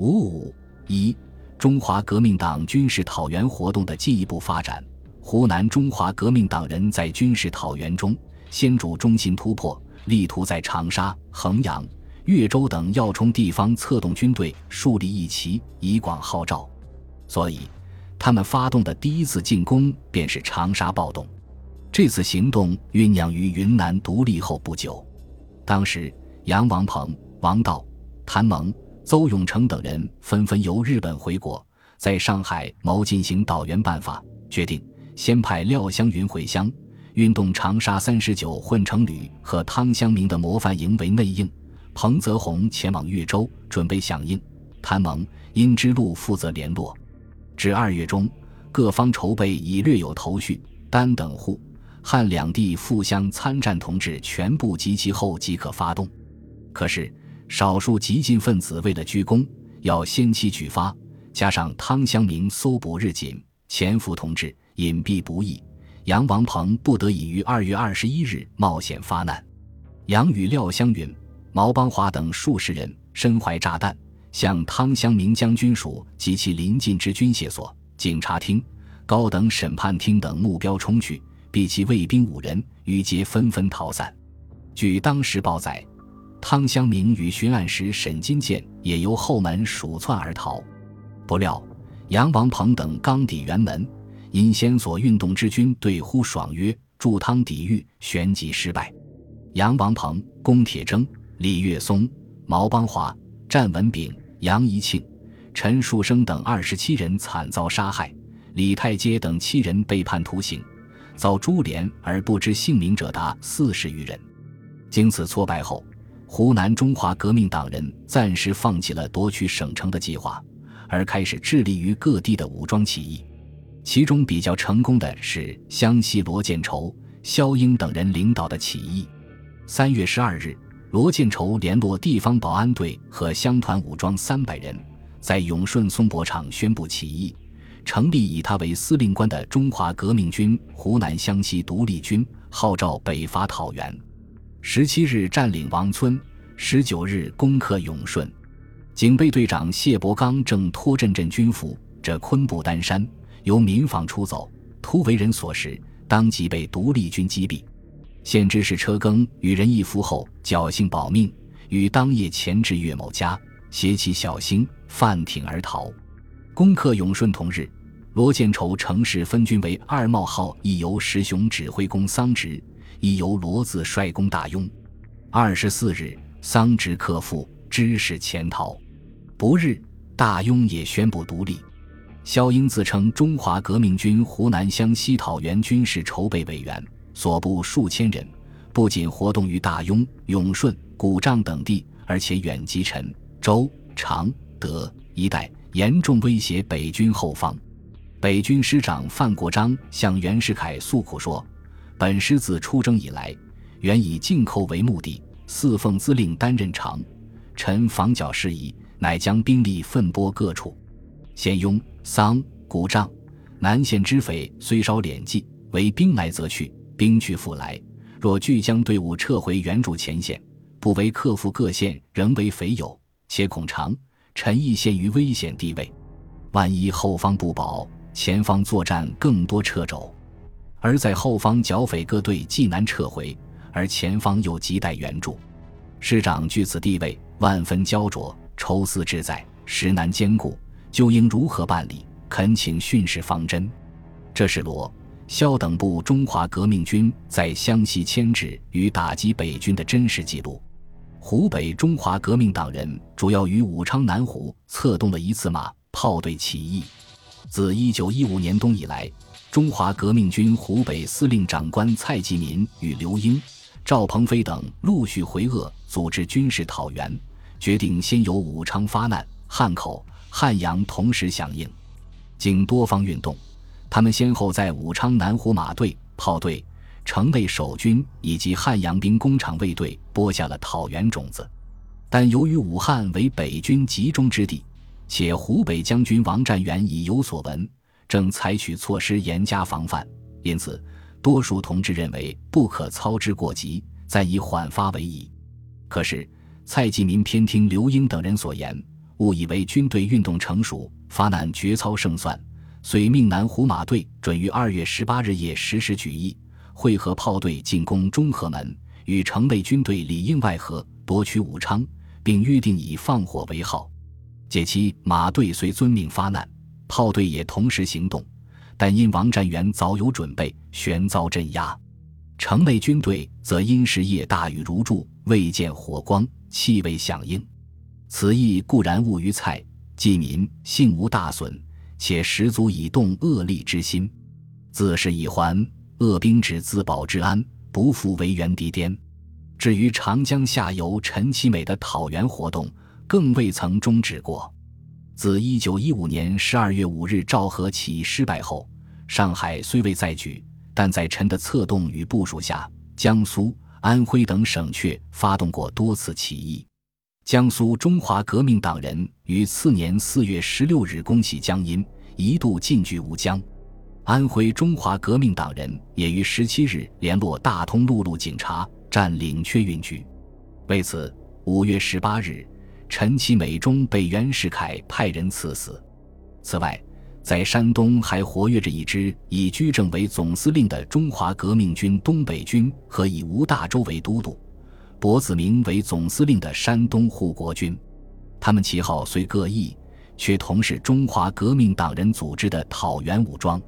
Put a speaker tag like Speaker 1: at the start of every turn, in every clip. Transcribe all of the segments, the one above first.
Speaker 1: 五五一，中华革命党军事讨袁活动的进一步发展。湖南中华革命党人在军事讨袁中，先主中心突破，力图在长沙、衡阳、岳州等要冲地方策动军队，树立义旗，以广号召。所以，他们发动的第一次进攻便是长沙暴动。这次行动酝酿于云南独立后不久。当时，杨王鹏、王道、谭蒙。邹永成等人纷纷由日本回国，在上海谋进行导员办法，决定先派廖湘云回乡，运动长沙三十九混成旅和汤湘明的模范营为内应，彭泽洪前往岳州准备响应，谭蒙、殷之路负责联络。至二月中，各方筹备已略有头绪，丹等沪、汉两地赴乡参战同志全部集齐后即可发动。可是。少数激进分子为了鞠躬，要先期举发，加上汤湘明搜捕日紧，潜伏同志隐蔽不易，杨王鹏不得已于二月二十一日冒险发难。杨与廖湘云、毛邦华等数十人身怀炸弹，向汤湘明将军署及其邻近之军械所、警察厅、高等审判厅等目标冲去，逼其卫兵五人，余皆纷纷逃散。据当时报载。汤湘明与巡案使沈金健也由后门鼠窜而逃，不料杨王鹏等刚抵辕门，因先所运动之军对呼爽约，助汤抵御，旋即失败。杨王鹏、龚铁铮、李岳松、毛邦华、战文炳、杨怡庆、陈树生等二十七人惨遭杀害，李太阶等七人被判徒刑，遭株连而不知姓名者达四十余人。经此挫败后。湖南中华革命党人暂时放弃了夺取省城的计划，而开始致力于各地的武装起义。其中比较成功的是湘西罗建筹、肖英等人领导的起义。三月十二日，罗建筹联络地方保安队和乡团武装三百人，在永顺松柏场宣布起义，成立以他为司令官的中华革命军湖南湘西独立军，号召北伐讨袁。十七日占领王村，十九日攻克永顺。警备队长谢伯刚正脱阵阵军服，着昆布单衫，由民房出走，突为人所识，当即被独立军击毙。县知事车庚与人一夫后，侥幸保命，于当夜潜至岳某家，携其小星犯艇而逃。攻克永顺同日，罗建筹乘势分军为二冒号，亦由石雄指挥攻桑植。亦由罗自率攻大雍。二十四日，桑植克复，知识潜逃。不日，大雍也宣布独立。萧英自称中华革命军湖南湘西讨袁军事筹备委员，所部数千人，不仅活动于大雍、永顺、古丈等地，而且远及陈、州、常、德一带，严重威胁北军后方。北军师长范国璋向袁世凯诉苦说。本师自出征以来，原以进寇为目的，四奉司令担任长、臣防剿事宜，乃将兵力分拨各处。现雍、桑、古丈、南县之匪虽稍敛迹，为兵来则去，兵去复来。若拒将队伍撤回原驻前线，不为克服各县，仍为匪友，且恐长、臣亦陷于危险地位。万一后方不保，前方作战更多掣肘。而在后方剿匪各队既难撤回，而前方又亟待援助，师长据此地位，万分焦灼，愁思志在，实难兼顾，究应如何办理？恳请训示方针。这是罗、萧等部中华革命军在湘西牵制与打击北军的真实记录。湖北中华革命党人主要于武昌南湖策动了一次马炮队起义，自一九一五年冬以来。中华革命军湖北司令长官蔡继民与刘英、赵鹏飞等陆续回鄂，组织军事讨袁，决定先由武昌发难，汉口、汉阳同时响应。经多方运动，他们先后在武昌南湖马队、炮队、城内守军以及汉阳兵工厂卫队播下了讨袁种子。但由于武汉为北军集中之地，且湖北将军王占元已有所闻。正采取措施严加防范，因此多数同志认为不可操之过急，暂以缓发为宜。可是蔡继民偏听刘英等人所言，误以为军队运动成熟，发难决操胜算，遂命南胡马队准于二月十八日夜十时举义，会合炮队进攻中和门，与城内军队里应外合，夺取武昌，并约定以放火为号。解期马队虽遵命发难，炮队也同时行动，但因王占元早有准备，旋遭镇压。城内军队则因时夜大雨如注，未见火光，气味响应。此役固然误于蔡，济民幸无大损，且十足以动恶戾之心。自是已还，恶兵只自保治安，不复为原敌颠。至于长江下游陈其美的讨袁活动，更未曾终止过。自一九一五年十二月五日赵和起义失败后，上海虽未再举。但在陈的策动与部署下，江苏、安徽等省却发动过多次起义。江苏中华革命党人于次年四月十六日攻袭江阴，一度进据吴江。安徽中华革命党人也于十七日联络大通陆路警察，占领缺运局。为此，五月十八日，陈其美中被袁世凯派人赐死。此外，在山东还活跃着一支以居正为总司令的中华革命军东北军和以吴大洲为都督、柏子明为总司令的山东护国军。他们旗号虽各异，却同是中华革命党人组织的讨袁武装。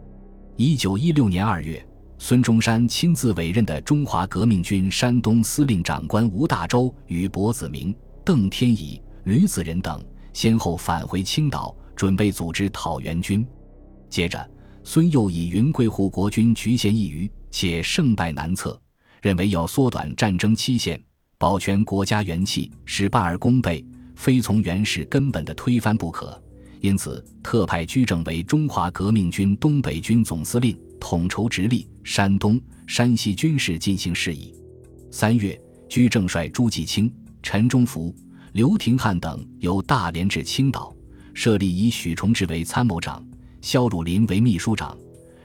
Speaker 1: 一九一六年二月，孙中山亲自委任的中华革命军山东司令长官吴大洲与柏子明、邓天乙、吕子仁等先后返回青岛。准备组织讨袁军，接着孙又以云贵护国军局限一隅，且胜败难测，认为要缩短战争期限，保全国家元气，使败而功倍，非从袁氏根本的推翻不可。因此，特派居正为中华革命军东北军总司令，统筹直隶、山东、山西军事进行事宜。三月，居正率朱继清、陈忠福、刘廷翰等由大连至青岛。设立以许崇智为参谋长，萧汝霖为秘书长，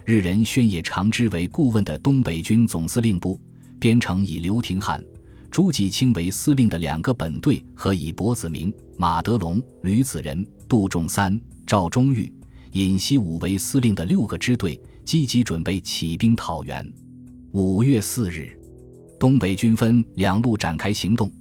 Speaker 1: 日人宣野长之为顾问的东北军总司令部，编成以刘廷翰、朱继清为司令的两个本队和以柏子明、马德龙、吕子仁、杜仲三、赵忠玉、尹锡武为司令的六个支队，积极准备起兵讨袁。五月四日，东北军分两路展开行动。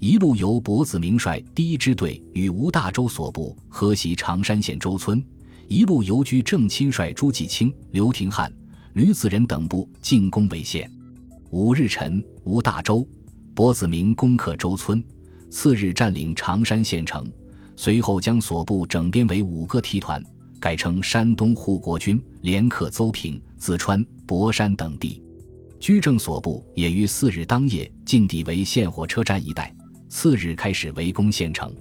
Speaker 1: 一路由柏子明率第一支队与吴大洲所部合袭常山县周村，一路由居正亲率朱继清、刘廷翰、吕子仁等部进攻魏县。五日晨，吴大洲、柏子明攻克周村，次日占领常山县城，随后将所部整编为五个梯团，改称山东护国军，连克邹平、淄川、博山等地。居正所部也于四日当夜进抵为县火车站一带。次日开始围攻县城，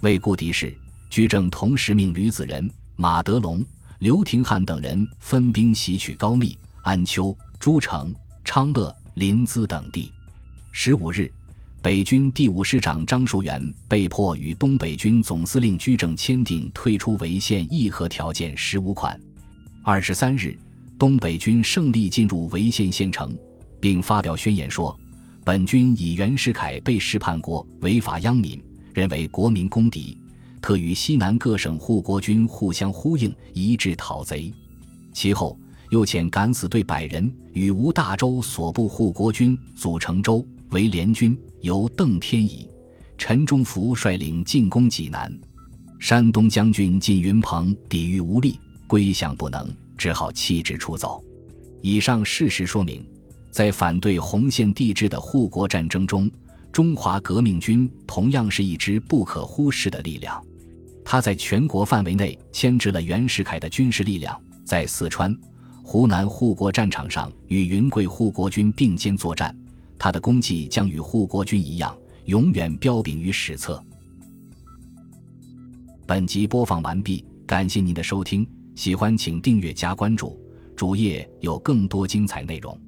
Speaker 1: 为顾敌势，居正同时命吕子仁、马德龙、刘廷翰等人分兵袭取高密、安丘、诸城、昌乐、临淄等地。十五日，北军第五师长张树元被迫与东北军总司令居正签订退出潍县议和条件十五款。二十三日，东北军胜利进入潍县县城，并发表宣言说。本军以袁世凯被弑叛国、违法殃民，认为国民公敌，特与西南各省护国军互相呼应，一致讨贼。其后又遣敢死队百人与吴大洲所部护国军组成州为联军，由邓天乙、陈忠福率领进攻济南。山东将军靳云鹏抵御无力，归降不能，只好弃职出走。以上事实说明。在反对红线帝制的护国战争中，中华革命军同样是一支不可忽视的力量。他在全国范围内牵制了袁世凯的军事力量，在四川、湖南护国战场上与云贵护国军并肩作战，他的功绩将与护国军一样，永远彪炳于史册。本集播放完毕，感谢您的收听，喜欢请订阅加关注，主页有更多精彩内容。